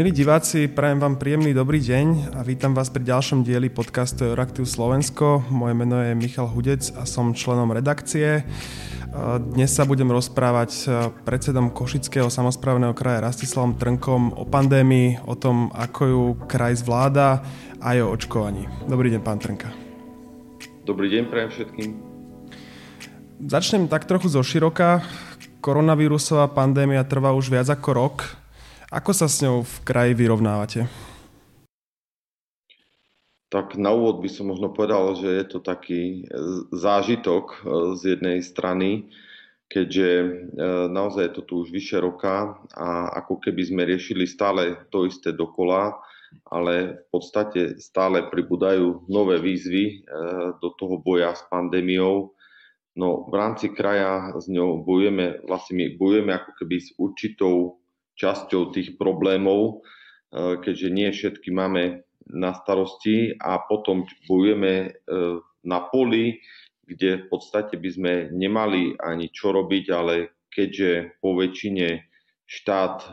Milí diváci, prajem vám príjemný dobrý deň a vítam vás pri ďalšom dieli podcastu Euraktiv Slovensko. Moje meno je Michal Hudec a som členom redakcie. Dnes sa budem rozprávať s predsedom Košického samozprávneho kraja Rastislavom Trnkom o pandémii, o tom, ako ju kraj zvláda a aj o očkovaní. Dobrý deň, pán Trnka. Dobrý deň, prajem všetkým. Začnem tak trochu zo široka. Koronavírusová pandémia trvá už viac ako rok. Ako sa s ňou v kraji vyrovnávate? Tak na úvod by som možno povedal, že je to taký e, zážitok e, z jednej strany, keďže e, naozaj je to tu už vyše roka a ako keby sme riešili stále to isté dokola, ale v podstate stále pribúdajú nové výzvy do toho boja s pandémiou. No v rámci kraja s ňou bojujeme, vlastne my bojujeme ako keby s určitou časťou tých problémov, e, keďže nie všetky máme na starosti a potom bojujeme e, na poli, kde v podstate by sme nemali ani čo robiť, ale keďže po väčšine štát e,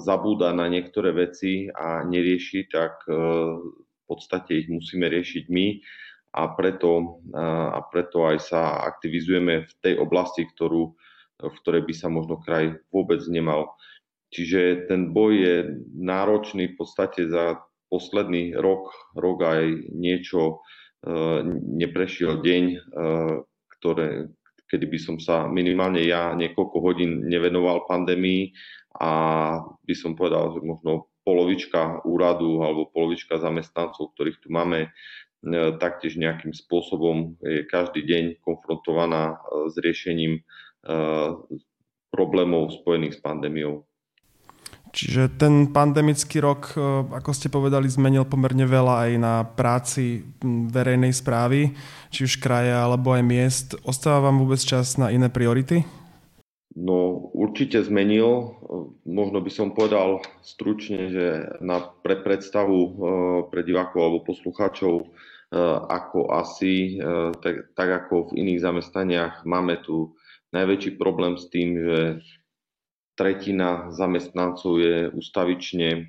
zabúda na niektoré veci a nerieši, tak v podstate ich musíme riešiť my. A preto, a preto aj sa aktivizujeme v tej oblasti, ktorú, v ktorej by sa možno kraj vôbec nemal Čiže ten boj je náročný v podstate za posledný rok, rok aj niečo e, neprešiel deň, e, ktoré, kedy by som sa minimálne ja niekoľko hodín nevenoval pandémii a by som povedal, že možno polovička úradu alebo polovička zamestnancov, ktorých tu máme, e, taktiež nejakým spôsobom je každý deň konfrontovaná s riešením problémov spojených s pandémiou. Čiže ten pandemický rok, e, ako ste povedali, zmenil pomerne veľa aj na práci verejnej správy, či už kraje alebo aj miest. Ostáva vám vôbec čas na iné priority? No určite zmenil. Možno by som povedal stručne, že na, pre predstavu e, pre divákov alebo poslucháčov, e, ako asi, tak, tak ako v iných zamestnaniach, máme tu najväčší problém s tým, že tretina zamestnancov je ustavične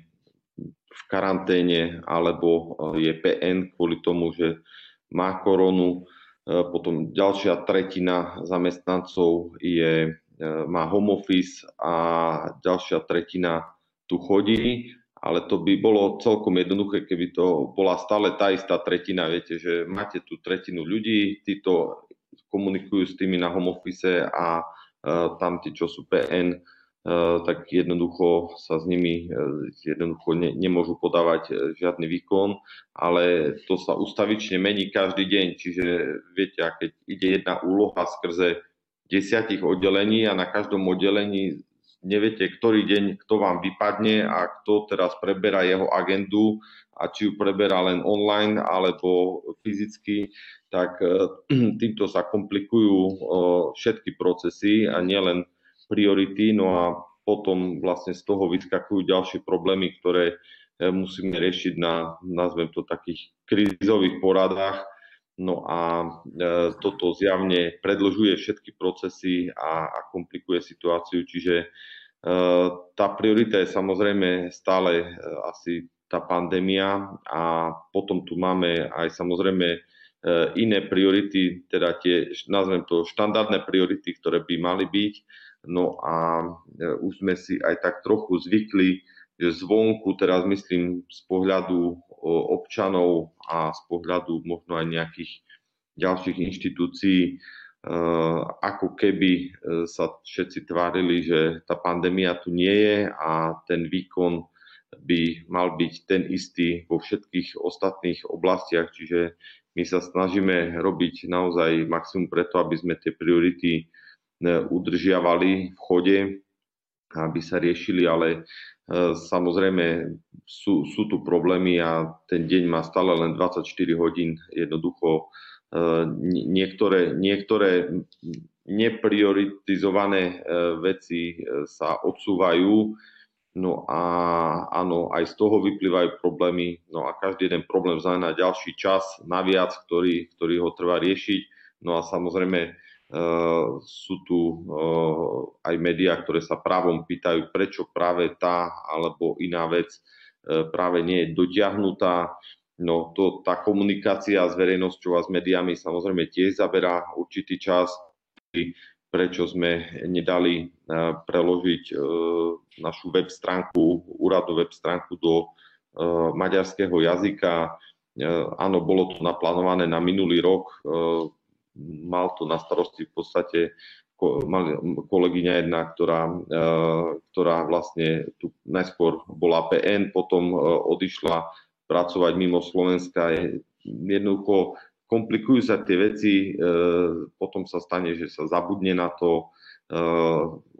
v karanténe alebo e, je PN kvôli tomu, že má koronu. E, potom ďalšia tretina zamestnancov je, e, má home office a ďalšia tretina tu chodí, ale to by bolo celkom jednoduché, keby to bola stále tá istá tretina. Viete, že máte tu tretinu ľudí, títo komunikujú s tými na home office a tam tí, čo sú PN, tak jednoducho sa s nimi eh, jednoducho ne, nemôžu podávať eh, žiadny výkon, ale to sa ustavične mení každý deň. Čiže viete, keď ide jedna úloha skrze desiatich oddelení a na každom oddelení neviete, ktorý deň kto vám vypadne a kto teraz preberá jeho agendu a či ju preberá len online alebo fyzicky, tak týmto sa komplikujú všetky procesy a nielen priority, no a potom vlastne z toho vyskakujú ďalšie problémy, ktoré eh, musíme riešiť na, nazvem to, takých krízových poradách. No a e, toto zjavne predlžuje všetky procesy a, a komplikuje situáciu, čiže e, tá priorita je samozrejme stále e, asi tá pandémia a potom tu máme aj samozrejme iné priority, teda tie, nazvem to, štandardné priority, ktoré by mali byť No a e, už sme si aj tak trochu zvykli, že zvonku, teraz myslím z pohľadu občanov a z pohľadu možno aj nejakých ďalších inštitúcií, e, ako keby e, sa všetci tvárili, že tá pandémia tu nie je a ten výkon by mal byť ten istý vo všetkých ostatných oblastiach. Čiže my sa snažíme robiť naozaj maximum preto, aby sme tie priority udržiavali v chode, aby sa riešili, ale e, samozrejme sú, sú tu problémy a ten deň má stále len 24 hodín. Jednoducho e, niektoré, niektoré neprioritizované e, veci sa odsúvajú, No a áno, aj z toho vyplývajú problémy. No a každý jeden problém znamená ďalší čas naviac, ktorý, ktorý ho treba riešiť. No a samozrejme sú tu aj médiá, ktoré sa právom pýtajú, prečo práve tá alebo iná vec práve nie je dotiahnutá. No to, tá komunikácia s verejnosťou a s médiami samozrejme tiež zaberá určitý čas, prečo sme nedali preložiť našu web stránku, úradnú web stránku do maďarského jazyka. Áno, bolo to naplánované na minulý rok, mal to na starosti v podstate kolegyňa jedna, ktorá, e, ktorá vlastne tu najskôr bola PN, potom e, odišla pracovať mimo Slovenska. Jednoducho komplikujú sa tie veci, e, potom sa stane, že sa zabudne na to,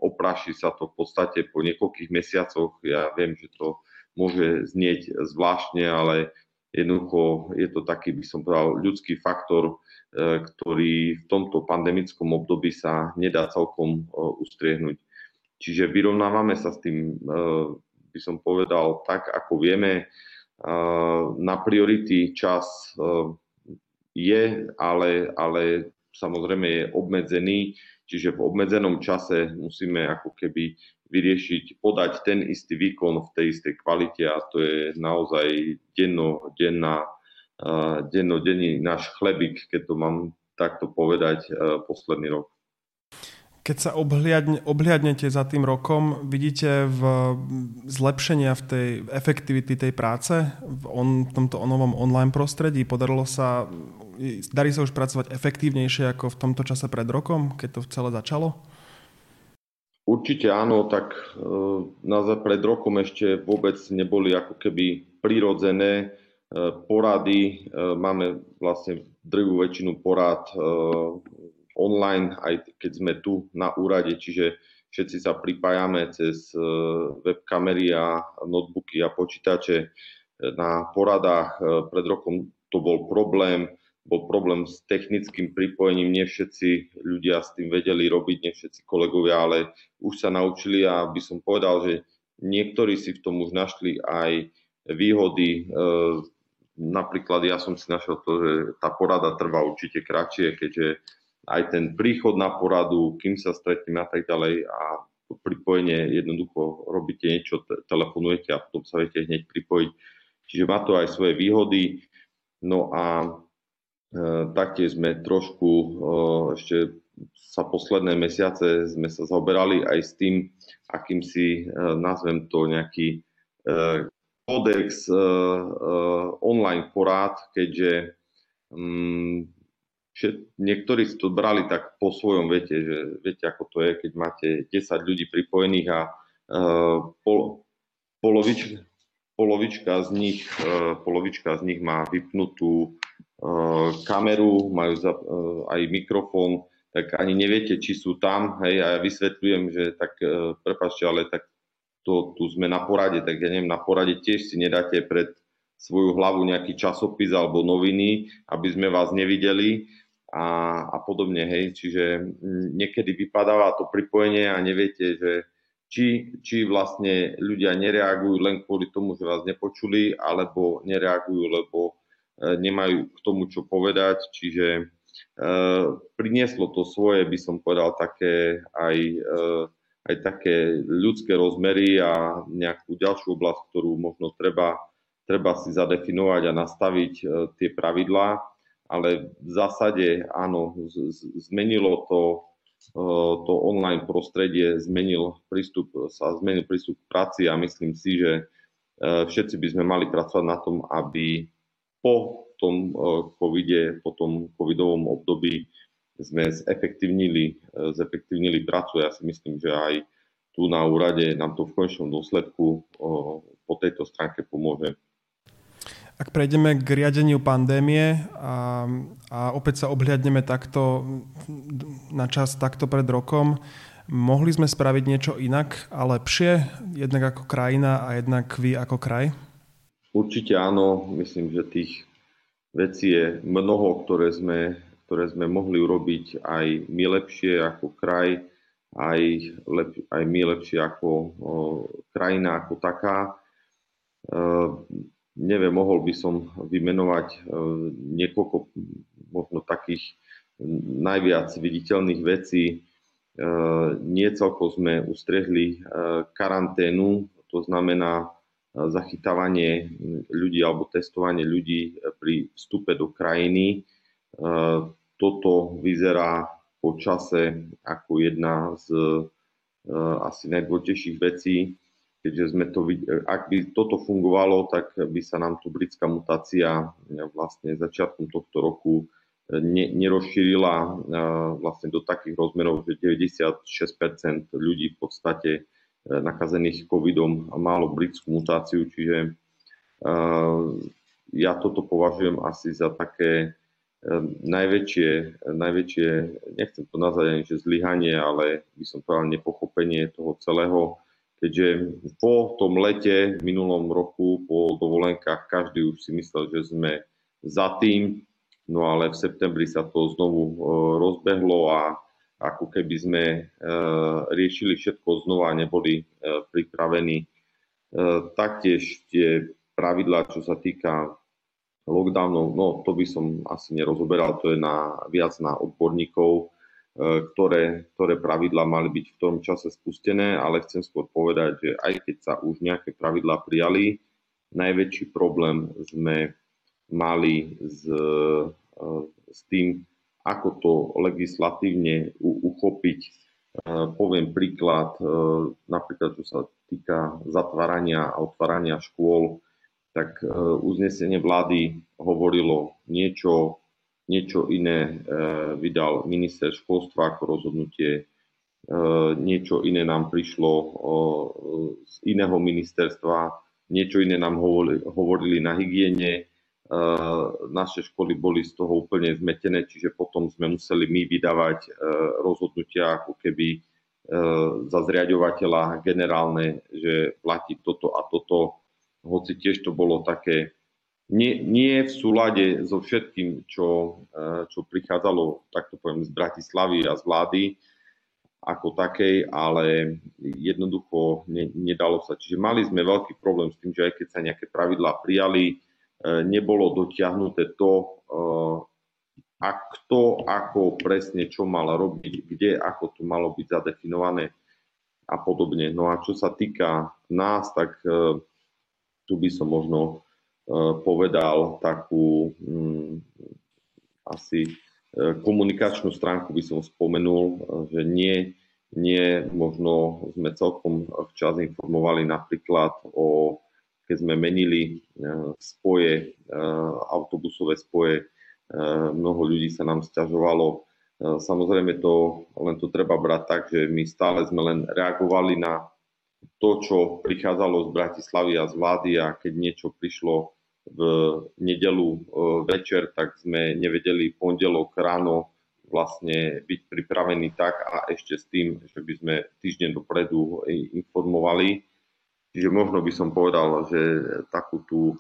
opraší sa to v podstate po niekoľkých mesiacoch. Ja viem, že to môže znieť zvláštne, ale jednoducho je to taký, by som povedal, ľudský faktor, ktorý v tomto pandemickom období sa nedá celkom e, ustriehnúť. Čiže vyrovnávame sa s tým, e, by som povedal, tak, ako vieme. Na priority čas je, ale, ale samozrejme je obmedzený, čiže v obmedzenom čase musíme ako keby vyriešiť, podať ten istý výkon v tej istej kvalite a to je naozaj denno, denná dennodenný náš chlebík, keď to mám takto povedať, e, posledný rok. Keď sa obhliadne, obhliadnete za tým rokom, vidíte v zlepšenia v tej efektivity tej práce v, on, tomto novom online prostredí? Podarilo sa, darí sa už pracovať efektívnejšie ako v tomto čase pred rokom, keď to celé začalo? Určite áno, tak e, na, pred rokom ešte vôbec neboli ako keby prirodzené porady. E, máme vlastne drvú väčšinu porád e, online, aj keď sme tu na úrade, čiže všetci sa pripájame cez webkamery a notebooky a počítače na poradách. Pred rokom to bol problém, bol problém s technickým pripojením, nie všetci ľudia s tým vedeli robiť, nie všetci kolegovia, ale už sa naučili a by som povedal, že niektorí si v tom už našli aj výhody Napríklad ja som si našiel to, že tá porada trvá určite kratšie, keďže aj ten príchod na poradu, kým sa stretneme a tak ďalej a pripojenie jednoducho robíte niečo, telefonujete a potom sa viete hneď pripojiť. Čiže má to aj svoje výhody. No a e, taktiež sme trošku e, ešte sa posledné mesiace sme sa zaoberali aj s tým, akým si e, nazvem to nejaký kódex uh, uh, online porád, keďže všet, niektorí si to brali tak po svojom vete, že viete, ako to je, keď máte 10 ľudí pripojených a uh, pol, polovič, polovička, z nich, polovička z nich má vypnutú kameru, majú za, aj mikrofón, tak ani neviete, či sú tam, hej, a ja vysvetľujem, že tak, prepáčte, ale tak to, tu sme na porade, tak ja neviem, na porade tiež si nedáte pred svoju hlavu nejaký časopis alebo noviny, aby sme vás nevideli a, a podobne, hej. Čiže niekedy vypadáva to pripojenie a neviete, že či, či vlastne ľudia nereagujú len kvôli tomu, že vás nepočuli, alebo nereagujú, lebo e, nemajú k tomu čo povedať. Čiže e, prinieslo to svoje, by som povedal, také aj e, aj také ľudské rozmery a nejakú ďalšiu oblasť, ktorú možno treba, treba si zadefinovať a nastaviť e, tie pravidlá, ale v zásade áno, zmenilo to, e, to online prostredie, zmenil prístup, sa zmenil prístup k práci a myslím si, že e, všetci by sme mali pracovať na tom, aby po tom covide, po tom covidovom období sme zefektívnili, zefektívnili prácu. Ja si myslím, že aj tu na úrade nám to v konečnom dôsledku po tejto stránke pomôže. Ak prejdeme k riadeniu pandémie a, a opäť sa obhliadneme takto na čas takto pred rokom, mohli sme spraviť niečo inak a lepšie, jednak ako krajina a jednak vy ako kraj? Určite áno, myslím, že tých vecí je mnoho, ktoré sme ktoré sme mohli urobiť aj my lepšie ako kraj, aj, lep, aj my lepšie ako o, krajina ako taká. E, neviem, mohol by som vymenovať e, niekoľko možno takých najviac viditeľných vecí. Nie celkom sme ustrehli karanténu, to znamená zachytávanie ľudí alebo testovanie ľudí pri vstupe do krajiny. Toto vyzerá po čase ako jedna z asi najdôležitejších vecí, keďže sme to, ak by toto fungovalo, tak by sa nám tu britská mutácia e, vlastne začiatkom tohto roku e, ne, nerozšírila e, vlastne do takých rozmerov, že 96% ľudí v podstate nakazených covidom malo britskú mutáciu, čiže ja toto považujem asi za také najväčšie, najväčšie nechcem to nazvať ani že zlyhanie, ale by som povedal nepochopenie toho celého keďže po tom lete v minulom roku, po dovolenkách, každý už si myslel, že sme za tým, no ale v septembri sa to znovu e, rozbehlo a ako keby sme e, riešili všetko znova a neboli e, pripravení. Taktiež tie pravidlá, čo sa týka lockdownov, no to by som asi nerozoberal, to je na, viac na odborníkov, E, ktoré, ktoré pravidlá mali byť v tom čase spustené, ale chcem skôr povedať, že aj keď sa už nejaké pravidlá prijali, najväčší problém sme mali s, e, s tým, ako to legislatívne uchopiť. E, poviem príklad, napríklad čo sa týka zatvárania a otvárania škôl, tak uznesenie vlády hovorilo niečo niečo iné e, vydal minister školstva ako rozhodnutie, e, niečo iné nám prišlo z iného ministerstva, niečo iné nám hovorili, na hygiene, e, naše školy boli z toho úplne zmetené, čiže potom sme museli my vydávať rozhodnutia ako keby za zriadovateľa generálne, že platí toto a toto, hoci tiež to bolo také nie, nie v súlade so všetkým, čo, e, čo prichádzalo, takto poviem, z Bratislavy a z vlády ako takej, ale jednoducho ne, nedalo sa. Čiže mali sme veľký problém s tým, že aj keď sa nejaké pravidlá prijali, e, nebolo dotiahnuté to, e, a kto ako presne čo mal robiť, kde ako to malo byť zadefinované a podobne. No a čo sa týka nás, tak tu by som možno E, povedal takú hm, asi e, komunikačnú stránku by som spomenul, e, že nie, nie možno sme celkom včas informovali napríklad o, keď sme menili spoje, autobusové spoje, mnoho ľudí sa nám stiažovalo. Samozrejme to, len to treba brať tak, že my stále sme len reagovali na to, čo prichádzalo z Bratislavy a z vlády a keď niečo prišlo v nedelu e, večer, tak sme nevedeli pondelok ráno vlastne byť pripravení tak a ešte s tým, že by sme týždeň dopredu informovali. Čiže možno by som povedal, že takú tú e,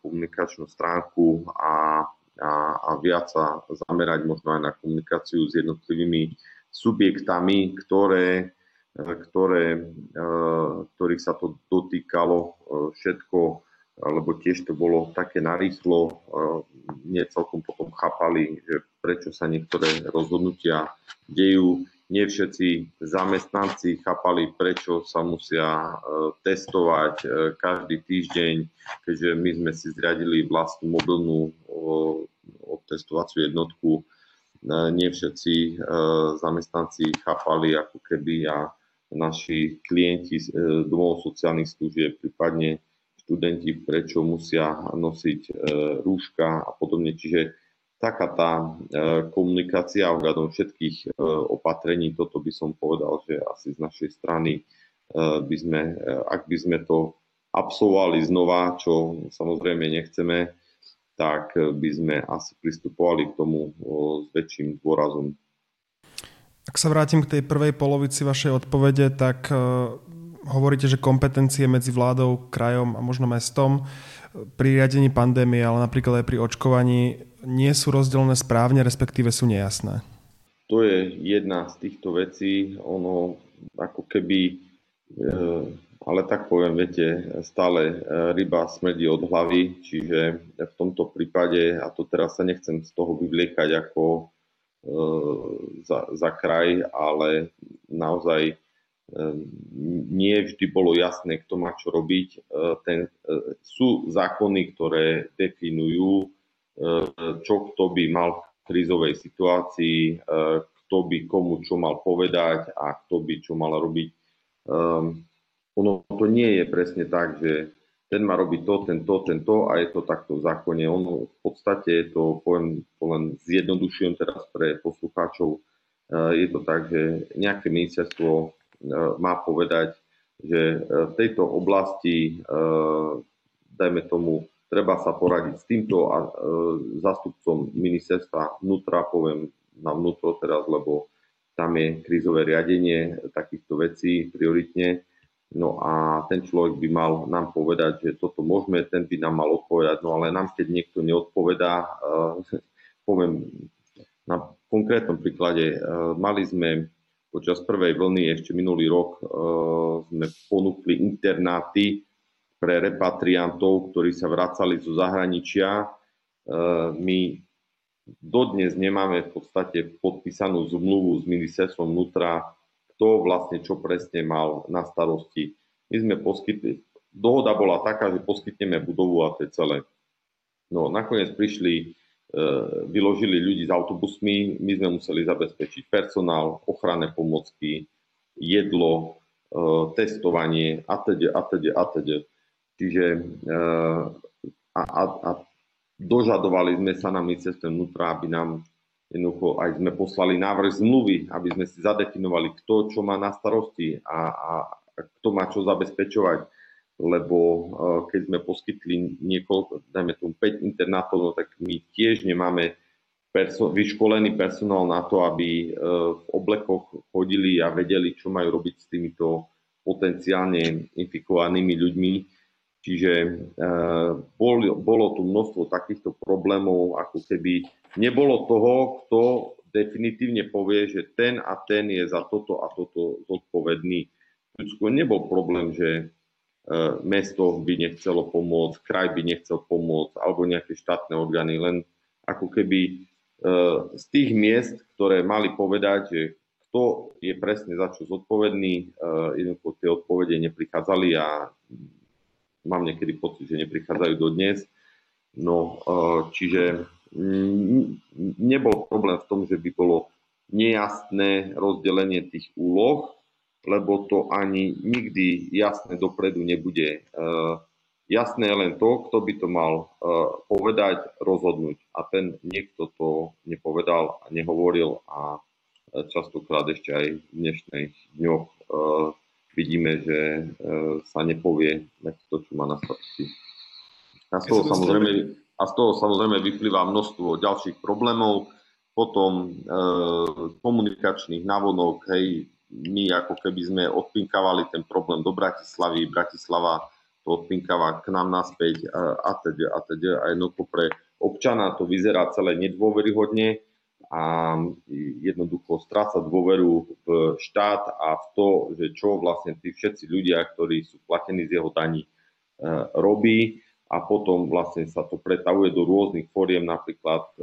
komunikačnú stránku a, a, a viac sa zamerať možno aj na komunikáciu s jednotlivými subjektami, ktoré ktoré, e, ktorých sa to dotýkalo e, všetko, lebo tiež to bolo také narýchlo, e, nie celkom potom chápali, že prečo sa niektoré rozhodnutia dejú. Nie všetci zamestnanci chápali, prečo sa musia testovať každý týždeň, keďže my sme si zriadili vlastnú mobilnú testovaciu jednotku. Nie všetci zamestnanci chápali ako keby a naši klienti z e, domov sociálnych služieb, prípadne študenti, prečo musia nosiť e, rúška a podobne. Čiže taká tá e, komunikácia ohľadom všetkých opatrení, toto by som povedal, že asi z našej strany by sme, ak by sme to absolvovali znova, čo samozrejme nechceme, tak by sme asi pristupovali k tomu s väčším dôrazom. Ak sa vrátim k tej prvej polovici vašej odpovede, tak uh, hovoríte, že kompetencie medzi vládou, krajom a možno mestom e, pri riadení pandémie, ale napríklad aj pri očkovaní nie sú rozdelené správne, respektíve sú nejasné. To je jedna z týchto vecí. Ono ako keby, e, ale tak poviem, viete, stále ryba smrdí od hlavy, čiže v tomto prípade, a to teraz sa nechcem z toho vyvliekať ako za, za kraj, ale naozaj nie vždy bolo jasné, kto má čo robiť. Ten, sú zákony, ktoré definujú, čo kto by mal v krízovej situácii, kto by komu čo mal povedať a kto by čo mal robiť. Um, ono to nie je presne tak, že ten má robiť to, ten to, ten to a je to takto v zákone. Ono v podstate je to, poviem, to len zjednodušujem teraz pre poslucháčov, uh, je to tak, že nejaké ministerstvo uh, má povedať, že uh, v tejto oblasti, dajme tomu, treba sa poradiť s týmto zástupcom ministerstva vnútra, poviem na vnútro teraz, lebo tam je krízové riadenie takýchto vecí prioritne. No a ten človek by mal nám povedať, že toto môžeme, ten by nám mal odpovedať. No ale nám, keď niekto neodpovedá, uh, poviem na konkrétnom príklade, uh, mali sme počas prvej vlny ešte minulý rok uh, sme ponúkli internáty pre repatriantov, ktorí sa vracali zo zahraničia. My dodnes nemáme v podstate podpísanú zmluvu s ministerstvom vnútra, kto vlastne čo presne mal na starosti. My sme poskytli, dohoda bola taká, že poskytneme budovu a to celé. No nakoniec prišli, e, vyložili ľudí s autobusmi, my sme museli zabezpečiť personál, ochranné pomocky, jedlo, e, testovanie a teda, a teda, a teda. Čiže e, a, a, a dožadovali sme sa na ministerstve vnútra, aby nám jednoducho aj sme poslali návrh zmluvy, aby sme si zadefinovali, kto čo má na starosti a, a, kto má čo zabezpečovať. Lebo uh, keď sme poskytli niekoľko, dajme tomu 5 internátov, no tak my tiež nemáme perso- vyškolený personál na to, aby uh, v oblekoch chodili a vedeli, čo majú robiť s týmito potenciálne infikovanými ľuďmi Čiže eh, bolo, tu množstvo takýchto problémov, ako keby nebolo toho, kto definitívne povie, že ten a ten je za toto a toto zodpovedný. Skôr nebol problém, že eh, mesto by nechcelo pomôcť, kraj by nechcel pomôcť, alebo nejaké štátne orgány, len ako keby eh, z tých miest, ktoré mali povedať, že kto je presne za čo zodpovedný, jednoducho tie odpovede neprichádzali a mám niekedy pocit, že neprichádzajú do dnes. No, e, čiže nebol problém v tom, že by bolo nejasné rozdelenie tých úloh, lebo to ani nikdy jasné dopredu nebude. E, jasné je len to, kto by to mal e, povedať, rozhodnúť. A ten niekto to nepovedal a nehovoril a častokrát ešte aj v dnešných dňoch vidíme, že e, sa nepovie to, čo má na starosti. A z toho, samozrejme, a z toho samozrejme vyplýva množstvo ďalších problémov, potom e, komunikačných návonok, hej, my ako keby sme odpinkávali ten problém do Bratislavy, Bratislava to odpinkáva k nám naspäť a teda a teda a jednoducho pre občana to vyzerá celé nedôveryhodne, a jednoducho stráca dôveru v štát a v to, že čo vlastne tí všetci ľudia, ktorí sú platení z jeho daní, e, robí a potom vlastne sa to pretavuje do rôznych fóriem, napríklad e,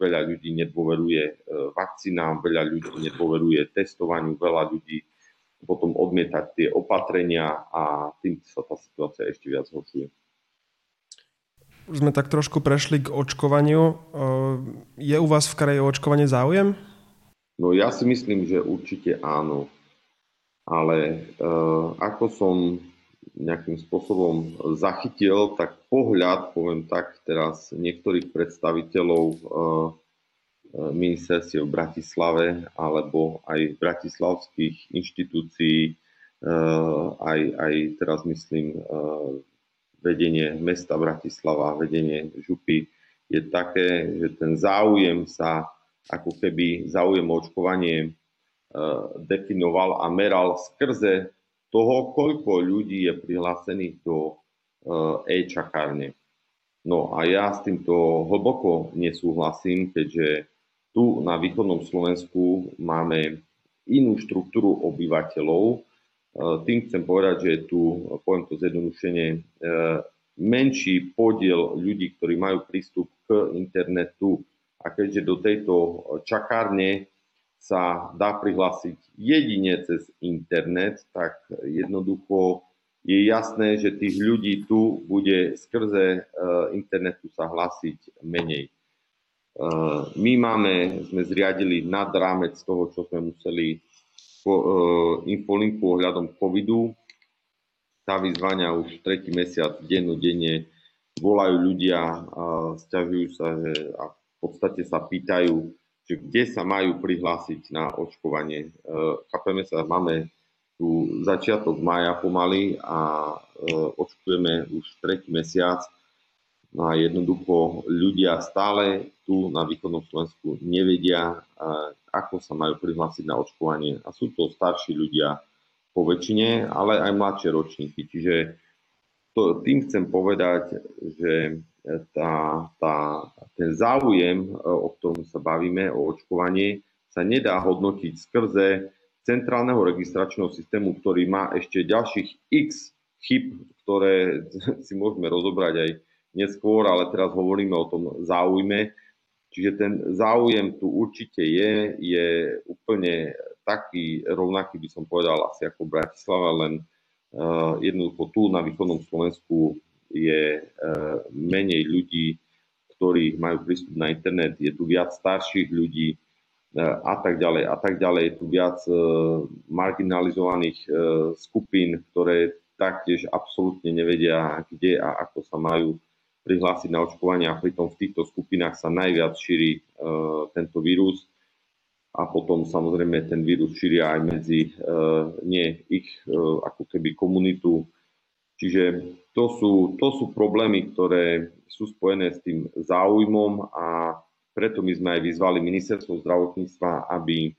veľa ľudí nedôveruje e, vakcínám, veľa ľudí nedôveruje testovaniu, veľa ľudí potom odmietať tie opatrenia a tým sa tá situácia ešte viac zhoršuje. Už sme tak trošku prešli k očkovaniu. Je u vás v kraji očkovanie záujem? No ja si myslím, že určite áno. Ale uh, ako som nejakým spôsobom zachytil, tak pohľad, poviem tak teraz, niektorých predstaviteľov uh, ministerstiev v Bratislave alebo aj bratislavských inštitúcií, uh, aj, aj teraz myslím vedenie mesta Bratislava, vedenie župy je také, že ten záujem sa ako keby záujem o očkovanie e, definoval a meral skrze toho, koľko ľudí je prihlásených do e-čakárne. No a ja s týmto hlboko nesúhlasím, keďže tu na východnom Slovensku máme inú štruktúru obyvateľov, tým chcem povedať, že je tu, poviem to zjednodušenie, e, menší podiel ľudí, ktorí majú prístup k internetu a keďže do tejto čakárne sa dá prihlásiť jedine cez internet, tak jednoducho je jasné, že tých ľudí tu bude skrze internetu sa hlásiť menej. My máme, sme zriadili nad rámec toho, čo sme museli infolinku ohľadom covidu. Tá vyzvania už tretí mesiac dennodenne volajú ľudia, stiažujú sa a v podstate sa pýtajú, že kde sa majú prihlásiť na očkovanie. E, chápeme sa, máme tu začiatok maja pomaly a e, očkujeme už tretí mesiac. No a jednoducho ľudia stále tu na východnom Slovensku nevedia, ako sa majú prihlásiť na očkovanie. A sú to starší ľudia po väčšine, ale aj mladšie ročníky. Čiže to, tým chcem povedať, že tá, tá, ten záujem, e, o ktorom sa bavíme, o očkovanie, sa nedá hodnotiť skrze centrálneho registračného systému, ktorý má ešte ďalších x chyb, ktoré si môžeme rozobrať aj neskôr, ale teraz hovoríme o tom záujme. Čiže ten záujem tu určite je, je úplne taký rovnaký, by som povedal, asi ako Bratislava, len uh, jednoducho tu na východnom Slovensku je e, menej ľudí, ktorí majú prístup na internet, je tu viac starších ľudí e, a tak ďalej a tak ďalej. Je tu viac e, marginalizovaných skupín, ktoré taktiež absolútne nevedia, kde a ako sa majú prihlásiť na očkovanie a pritom v týchto skupinách sa najviac šíri tento vírus. A potom samozrejme ten vírus šíria aj medzi nie ich ako keby komunitu. Čiže to sú, to sú problémy, ktoré sú spojené s tým záujmom a preto my sme aj vyzvali ministerstvo zdravotníctva, aby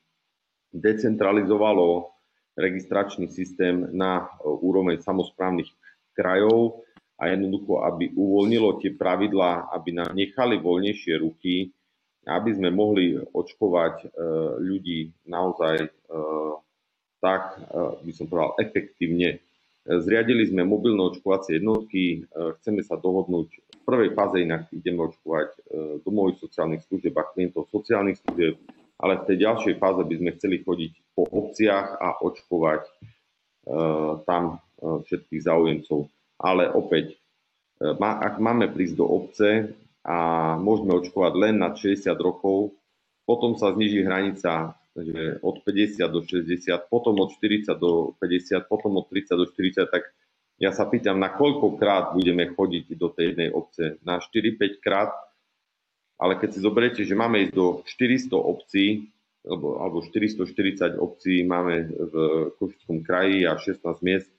decentralizovalo registračný systém na úroveň samozprávnych krajov a jednoducho, aby uvoľnilo tie pravidlá, aby nám nechali voľnejšie ruky, aby sme mohli očkovať e, ľudí naozaj e, tak, e, by som povedal, efektívne Zriadili sme mobilné očkovacie jednotky, chceme sa dohodnúť v prvej fáze, inak ideme očkovať domových sociálnych služieb a klientov sociálnych služieb, ale v tej ďalšej fáze by sme chceli chodiť po obciach a očkovať tam všetkých záujemcov. Ale opäť, ak máme prísť do obce a môžeme očkovať len nad 60 rokov, potom sa zniží hranica takže od 50 do 60, potom od 40 do 50, potom od 30 do 40, tak ja sa pýtam, na koľkokrát budeme chodiť do tej jednej obce? Na 4-5 krát? Ale keď si zoberiete, že máme ísť do 400 obcí, alebo, alebo 440 obcí máme v Košickom kraji a 16 miest,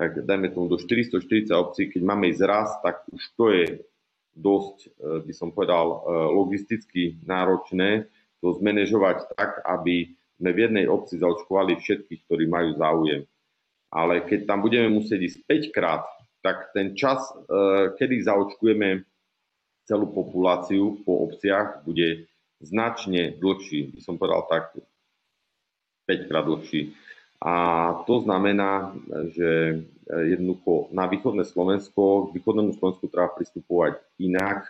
tak dajme tomu do 440 obcí, keď máme ísť raz, tak už to je dosť, eh, by som povedal, eh, logisticky náročné to zmanéžovať tak, aby sme v jednej obci zaočkovali všetkých, ktorí majú záujem. Ale keď tam budeme musieť ísť 5 krát, tak ten čas, e, kedy zaočkujeme celú populáciu po obciach, bude značne dlhší. By som povedal tak 5 krát dlhší. A to znamená, že jednoducho na východné Slovensko, k východnému Slovensku treba pristupovať inak,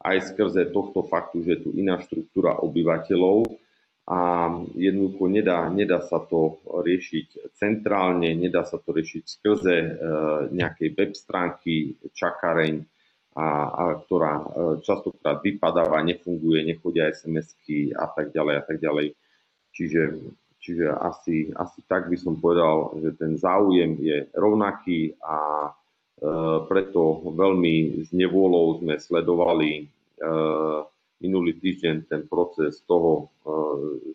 aj skrze tohto faktu, že je tu iná štruktúra obyvateľov a jednoducho nedá, nedá sa to riešiť centrálne, nedá sa to riešiť skrze e, nejakej web stránky, čakareň, a, a ktorá e, častokrát vypadáva, nefunguje, nechodia SMS-ky a tak ďalej a tak ďalej. Čiže, čiže asi, asi tak by som povedal, že ten záujem je rovnaký a E, preto veľmi s nevôľou sme sledovali e, minulý týždeň ten proces toho, e,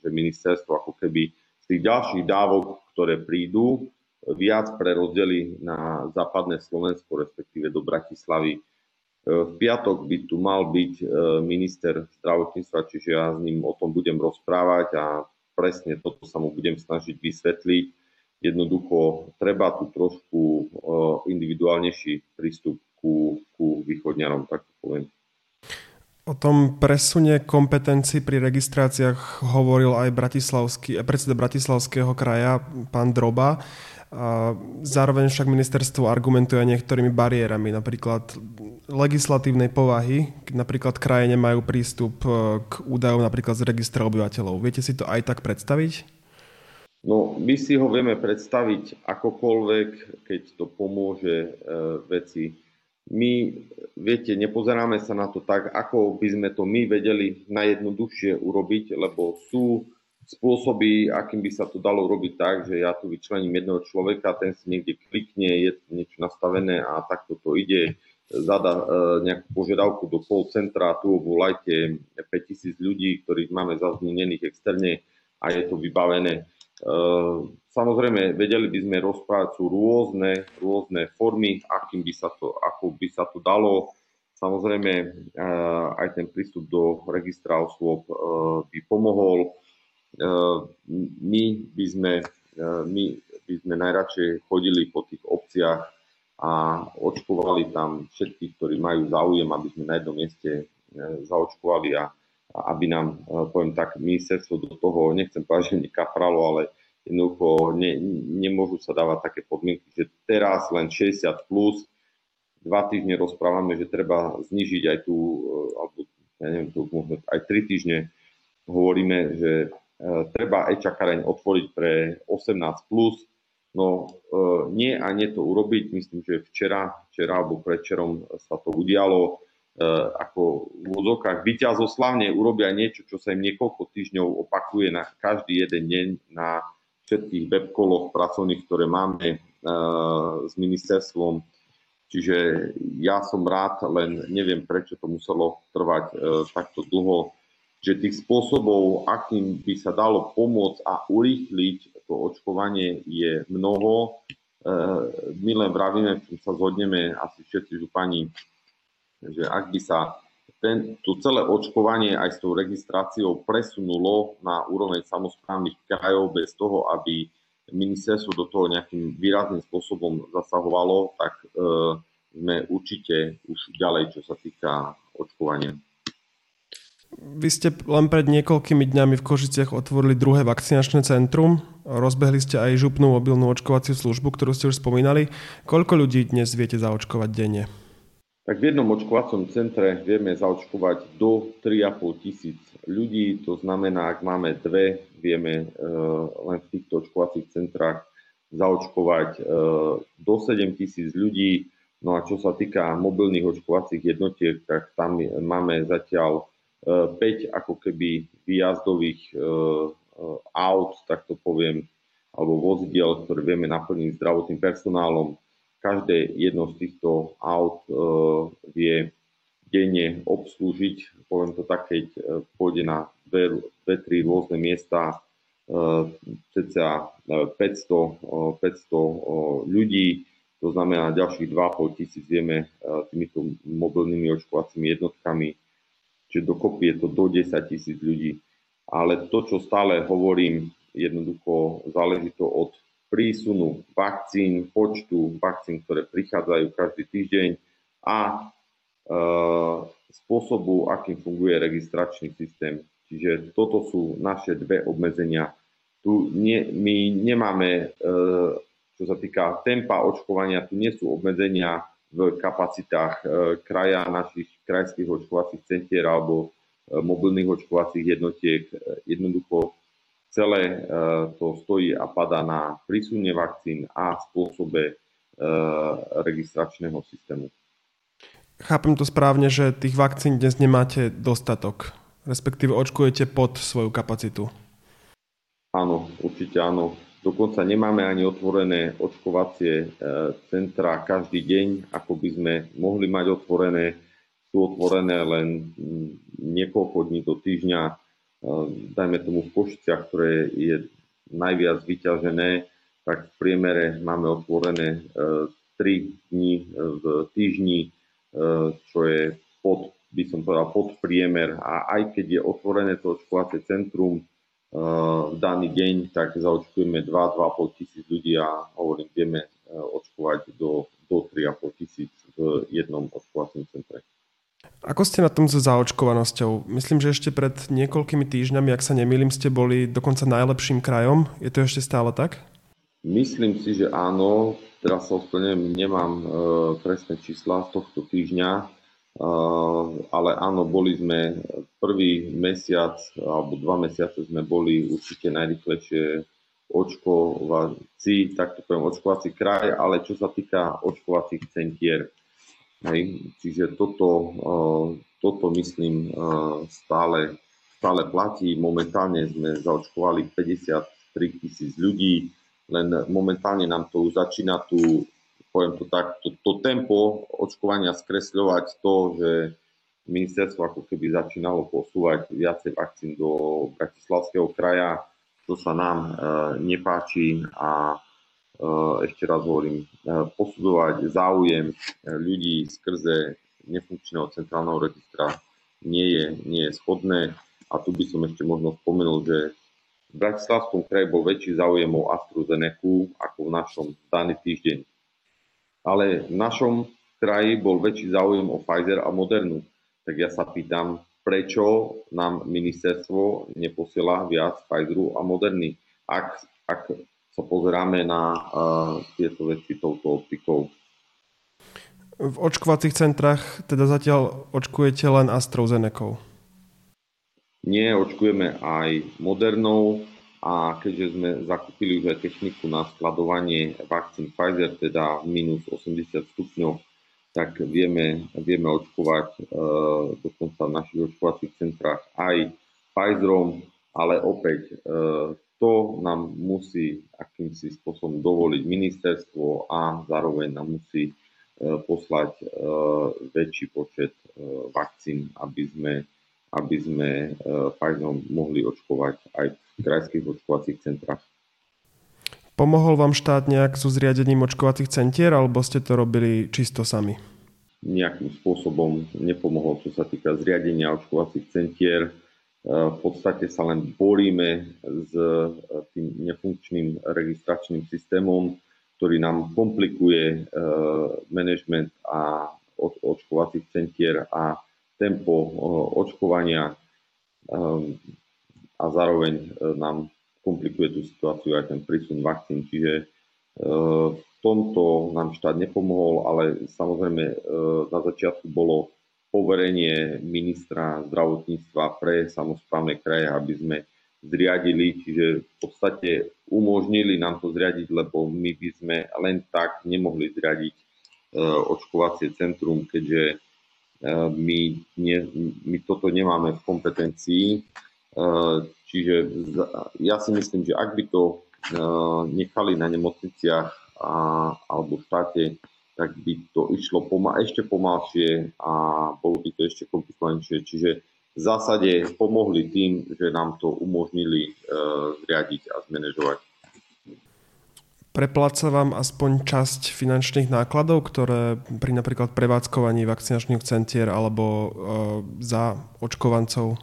že ministerstvo ako keby z tých ďalších dávok, ktoré prídu, viac prerozdeli na západné Slovensko, respektíve do Bratislavy. V piatok by tu mal byť minister zdravotníctva, čiže ja s ním o tom budem rozprávať a presne toto sa mu budem snažiť vysvetliť Jednoducho treba tu trošku individuálnejší prístup ku, ku východňarom, tak to poviem. O tom presune kompetencií pri registráciách hovoril aj bratislavský, predseda Bratislavského kraja, pán Droba. Zároveň však ministerstvo argumentuje niektorými bariérami, napríklad legislatívnej povahy, napríklad kraje nemajú prístup e, k údajom napríklad z registra obyvateľov. Viete si to aj tak predstaviť? No, my si ho vieme predstaviť akokoľvek, keď to pomôže e, veci. My, viete, nepozeráme sa na to tak, ako by sme to my vedeli najjednoduchšie urobiť, lebo sú spôsoby, akým by sa to dalo robiť tak, že ja tu vyčlením jedného človeka, ten si niekde klikne, je niečo nastavené a takto to ide, zada e, nejakú požiadavku do call centra, tu volajte 5000 ľudí, ktorých máme zazmienených externe a je to vybavené. E, samozrejme, vedeli by sme rozprávať, sú rôzne, rôzne formy, akým by sa to, ako by sa to dalo. Samozrejme, e, aj ten prístup do registra osôb by pomohol my by sme, eh, my by sme najradšej chodili po tých obciach a očkovali tam všetkých, ktorí majú záujem, aby sme na jednom mieste eh, zaočkovali a, aby nám, poviem tak, ministerstvo do toho, nechcem povedať, že nekapralo, ale jednoducho ne, nemôžu sa dávať také podmienky, že teraz len 60 plus, dva týždne rozprávame, že treba znižiť aj tu, alebo ja neviem, tu možno aj tri týždne hovoríme, že treba e-čakareň otvoriť pre 18+, plus. no eh, nie a nie to urobiť, myslím, že včera, včera alebo predčerom sa to udialo, eh, ako v úvodzovkách vyťazoslavne urobia niečo, čo sa im niekoľko týždňov opakuje na každý jeden deň na všetkých webkoloch pracovných, ktoré máme s ministerstvom. Čiže ja som rád, len neviem, prečo to muselo trvať takto dlho že tých spôsobov, akým by sa dalo pomôcť a urýchliť to očkovanie je mnoho. E, my len vravíme, sa zhodneme asi všetci župani, že ak by sa ten, to celé očkovanie aj s tou registráciou presunulo na úroveň samozprávnych krajov bez toho, aby ministerstvo do toho nejakým výrazným spôsobom zasahovalo, tak e, sme určite už ďalej, čo sa týka očkovania. Vy ste len pred niekoľkými dňami v Košiciach otvorili druhé vakcinačné centrum. Rozbehli ste aj župnú mobilnú očkovaciu službu, ktorú ste už spomínali. Koľko ľudí dnes viete zaočkovať denne? Tak v jednom očkovacom centre vieme zaočkovať do 3,5 tisíc ľudí. To znamená, ak máme dve, vieme uh, len v týchto očkovacích centrách zaočkovať uh, do 7 tisíc ľudí. No a čo sa týka mobilných očkovacích jednotiek, tak tam máme zatiaľ 5 ako keby výjazdových e, e, aut, tak to poviem, alebo vozidiel, ktoré vieme naplniť zdravotným personálom. Každé jedno z týchto aut e, vie denne obslúžiť, poviem to tak, keď pôjde na dve, dve tri rôzne miesta, cca 500, 500 ľudí, to znamená ďalších 2,5 tisíc vieme týmito mobilnými očkovacími jednotkami čiže dokopy je to do 10 tisíc ľudí. Ale to, čo stále hovorím, jednoducho záleží to od prísunu vakcín, počtu vakcín, ktoré prichádzajú každý týždeň a e, spôsobu, akým funguje registračný systém. Čiže toto sú naše dve obmedzenia. Tu nie, my nemáme, e, čo sa týka tempa očkovania, tu nie sú obmedzenia v kapacitách e, kraja, našich krajských očkovacích centier alebo e, mobilných očkovacích jednotiek. E, jednoducho celé to stojí a pada na prísunie vakcín a spôsobe registračného systému. Chápem to správne, že tých vakcín dnes nemáte dostatok, respektíve očkujete pod svoju kapacitu. Áno, určite áno. Dokonca nemáme ani otvorené očkovacie e, centra každý deň, ako by sme mohli mať otvorené. Sú otvorené len niekoľko dní do týždňa, e, dajme tomu v Košiciach, ktoré je najviac vyťažené, tak v priemere máme otvorené 3 e, dní v týždni, čo je pod, by som povedal, pod priemer. A aj keď je otvorené to očkovacie centrum, v daný deň, tak zaočkujeme 2-2,5 tisíc ľudí a hovorím, vieme e, očkovať do, do 3,5 tisíc v jednom očkovacom centre. Ako ste na tom so zaočkovanosťou? Myslím, že ešte pred niekoľkými týždňami, ak sa nemýlim, ste boli dokonca najlepším krajom. Je to ešte stále tak? Myslím si, že áno. Teraz sa ospravedlňujem, nemám e, presné čísla z tohto týždňa, ale áno, boli sme prvý mesiac alebo dva mesiace sme boli určite najrychlejšie očkovací, tak to poviem, očkovací kraj, ale čo sa týka očkovacích centier. Hej, čiže toto, e, toto myslím e, stále, stále platí. Momentálne sme zaočkovali 53 tisíc ľudí, len momentálne nám to už začína tu, poviem to tak, to, to tempo očkovania skresľovať to, že ministerstvo ako keby začínalo posúvať viacej vakcín do Bratislavského kraja, to sa nám e, nepáči a e, ešte raz hovorím, e, posudzovať záujem ľudí skrze nefunkčného centrálneho registra nie je, nie je schodné. A tu by som ešte možno spomenul, že v Bratislavskom kraji bol väčší záujem o AstraZeneca ako v našom daný týždeň. Ale v našom kraji bol väčší záujem o Pfizer a Modernu. Tak ja sa pýtam, prečo nám ministerstvo neposiela viac Pfizeru a Moderny, ak, ak sa pozeráme na uh, tieto veci touto optikou. V očkovacích centrách teda zatiaľ očkujete len AstraZeneca. Nie, očkujeme aj modernou a keďže sme zakúpili už aj techniku na skladovanie vakcín Pfizer, teda minus 80 stupňov, tak vieme, vieme očkovať e, dokonca v našich očkovacích centrách aj Pfizerom, ale opäť e, to nám musí akýmsi spôsobom dovoliť ministerstvo a zároveň nám musí e, poslať e, väčší počet e, vakcín, aby sme aby sme e, Pfizerom mohli očkovať aj v krajských očkovacích centrách. Pomohol vám štát nejak so zriadením očkovacích centier, alebo ste to robili čisto sami? Nejakým spôsobom nepomohol, čo sa týka zriadenia očkovacích centier. E, v podstate sa len boríme s e, tým nefunkčným registračným systémom, ktorý nám komplikuje management a očkovacích centier a tempo očkovania ehm, a zároveň e, nám komplikuje tú situáciu aj ten prísun vakcín. Čiže e, v tomto nám štát nepomohol, ale samozrejme e, na začiatku bolo poverenie ministra zdravotníctva pre samozprávne kraje, aby sme zriadili, čiže v podstate umožnili nám to zriadiť, lebo my by sme len tak nemohli zriadiť očkovacie centrum, keďže my, nie, my toto nemáme v kompetencii, čiže ja si myslím, že ak by to nechali na nemocniciach a, alebo v štáte, tak by to išlo poma- ešte pomalšie a bolo by to ešte komplikovanejšie. Čiže v zásade pomohli tým, že nám to umožnili uh, zriadiť a zmanéžovať. Prepláca vám aspoň časť finančných nákladov, ktoré pri napríklad prevádzkovaní vakcinačných centier alebo e, za očkovancov?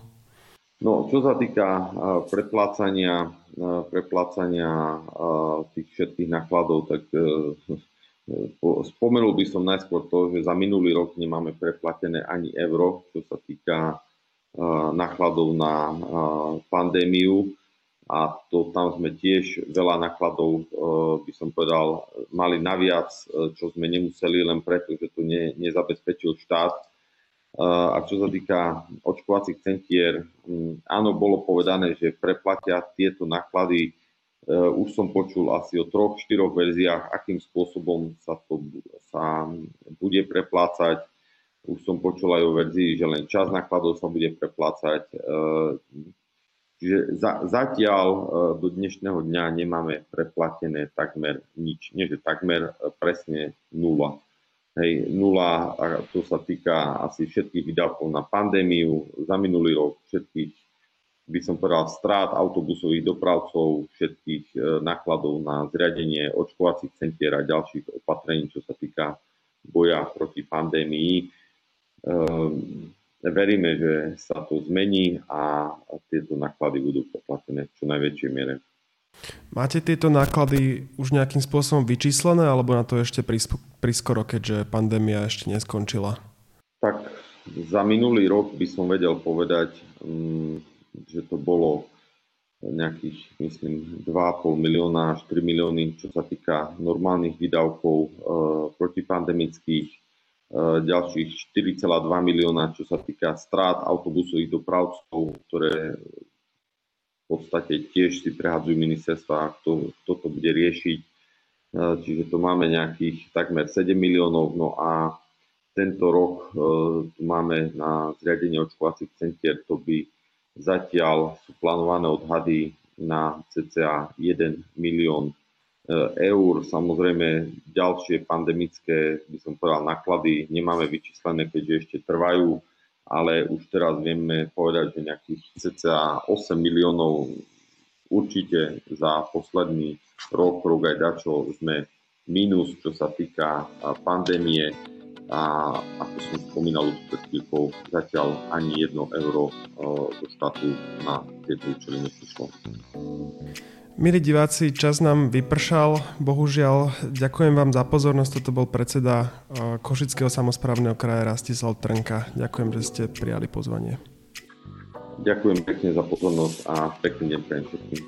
No, čo sa týka e, preplácania, e, preplácania tých všetkých nákladov, tak spomenul by som najskôr to, že za minulý rok nemáme preplatené ani euro, čo sa týka nákladov na pandémiu a to tam sme tiež veľa nákladov, e, by som povedal, mali naviac, e, čo sme nemuseli len preto, že to ne, nezabezpečil štát. E, a čo sa týka očkovacích centier, áno, bolo povedané, že preplatia tieto náklady. Už som počul asi o troch, štyroch verziách, akým spôsobom sa to sa bude preplácať. Už som počul aj o verzii, že len čas nákladov sa bude preplácať Čiže za, zatiaľ e, do dnešného dňa nemáme preplatené takmer nič. Nie, že takmer e, presne nula. Hej, nula, a to sa týka asi všetkých výdavkov na pandémiu, za minulý rok všetkých, by som povedal, strát autobusových dopravcov, všetkých e, nákladov na zriadenie očkovacích centier a ďalších opatrení, čo sa týka boja proti pandémii. Ehm, veríme, že sa to zmení a tieto náklady budú poplatené v čo najväčšej miere. Máte tieto náklady už nejakým spôsobom vyčíslené, alebo na to ešte priskoro, keďže pandémia ešte neskončila? Tak za minulý rok by som vedel povedať, mm, že to bolo nejakých, myslím, 2,5 milióna až 3 milióny, čo sa týka normálnych výdavkov e, protipandemických, ďalších 4,2 milióna, čo sa týka strát autobusových dopravcov, ktoré v podstate tiež si prehadzujú ministerstva, kto, kto to bude riešiť. E, čiže to máme nejakých takmer 7 miliónov. No a tento rok e, tu máme na zriadenie očkovacích centier, to by Zatiaľ sú plánované odhady na cca 1 milión eur. Samozrejme, ďalšie pandemické, by som povedal, náklady nemáme vyčíslené, keďže ešte trvajú, ale už teraz vieme povedať, že nejakých cca 8 miliónov určite za posledný rok, rok aj dačo sme minus, čo sa týka pandémie a ako som spomínal už pred chvíľkou, zatiaľ ani jedno euro e, do štátu na tieto účely neprišlo. Milí diváci, čas nám vypršal. Bohužiaľ, ďakujem vám za pozornosť. Toto bol predseda e, Košického samozprávneho kraja Rastislav Trnka. Ďakujem, že ste prijali pozvanie. Ďakujem pekne za pozornosť a pekný deň pre všetkým.